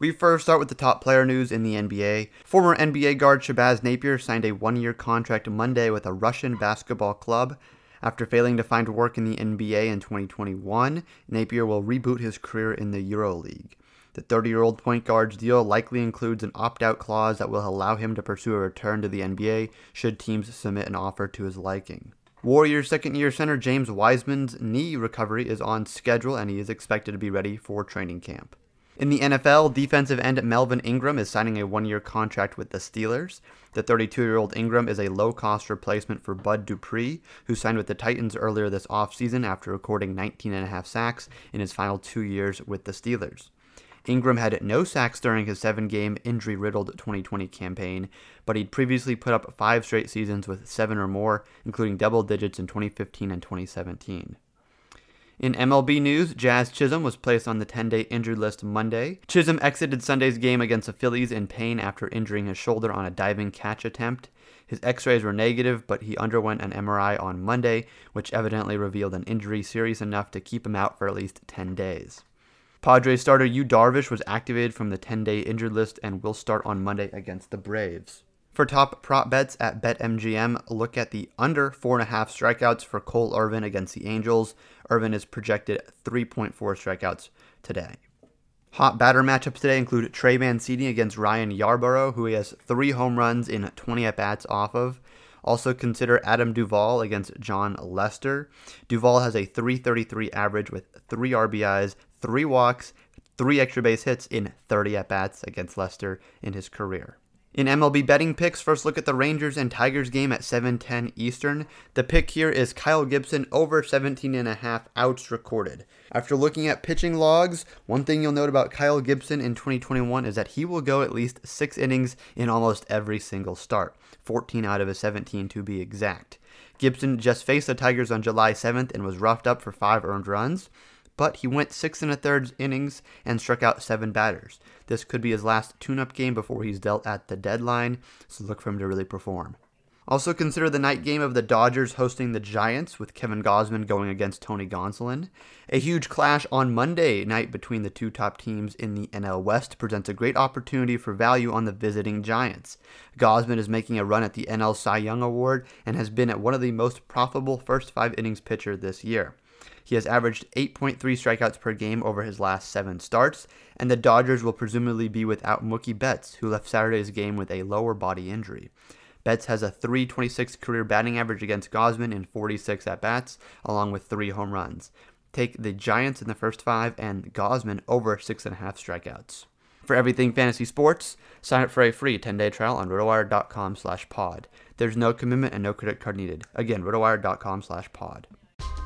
We first start with the top player news in the NBA. Former NBA guard Shabazz Napier signed a one year contract Monday with a Russian basketball club. After failing to find work in the NBA in 2021, Napier will reboot his career in the EuroLeague. The 30 year old point guard's deal likely includes an opt out clause that will allow him to pursue a return to the NBA should teams submit an offer to his liking. Warriors second year center James Wiseman's knee recovery is on schedule and he is expected to be ready for training camp. In the NFL, defensive end Melvin Ingram is signing a one year contract with the Steelers. The 32 year old Ingram is a low cost replacement for Bud Dupree, who signed with the Titans earlier this offseason after recording 19.5 sacks in his final two years with the Steelers. Ingram had no sacks during his seven game injury riddled 2020 campaign, but he'd previously put up five straight seasons with seven or more, including double digits in 2015 and 2017. In MLB news, Jazz Chisholm was placed on the 10 day injured list Monday. Chisholm exited Sunday's game against the Phillies in pain after injuring his shoulder on a diving catch attempt. His x rays were negative, but he underwent an MRI on Monday, which evidently revealed an injury serious enough to keep him out for at least 10 days. Padres starter Yu Darvish was activated from the 10 day injured list and will start on Monday against the Braves. For top prop bets at BetMGM, look at the under 4.5 strikeouts for Cole Irvin against the Angels. Irvin is projected 3.4 strikeouts today. Hot batter matchups today include Trey Mancini against Ryan Yarbrough, who he has three home runs in 20 at bats off of. Also consider Adam Duvall against Jon Lester. Duvall has a 333 average with three RBIs, three walks, three extra base hits in 30 at bats against Lester in his career. In MLB betting picks, first look at the Rangers and Tigers game at 7:10 Eastern. The pick here is Kyle Gibson over 17 and a half outs recorded. After looking at pitching logs, one thing you'll note about Kyle Gibson in 2021 is that he will go at least 6 innings in almost every single start, 14 out of his 17 to be exact. Gibson just faced the Tigers on July 7th and was roughed up for 5 earned runs but he went six and a third innings and struck out seven batters. This could be his last tune up game before he's dealt at the deadline, so look for him to really perform. Also consider the night game of the Dodgers hosting the Giants with Kevin Gausman going against Tony Gonsolin. A huge clash on Monday night between the two top teams in the NL West presents a great opportunity for value on the visiting Giants. Gausman is making a run at the NL Cy Young Award and has been at one of the most profitable first five innings pitcher this year. He has averaged 8.3 strikeouts per game over his last seven starts, and the Dodgers will presumably be without Mookie Betts, who left Saturday's game with a lower body injury. Betts has a 326 career batting average against Gausman in 46 at bats, along with three home runs. Take the Giants in the first five and Gausman over six and a half strikeouts. For everything fantasy sports, sign up for a free 10-day trial on rotowire.com slash pod. There's no commitment and no credit card needed. Again, rotowire.com slash pod.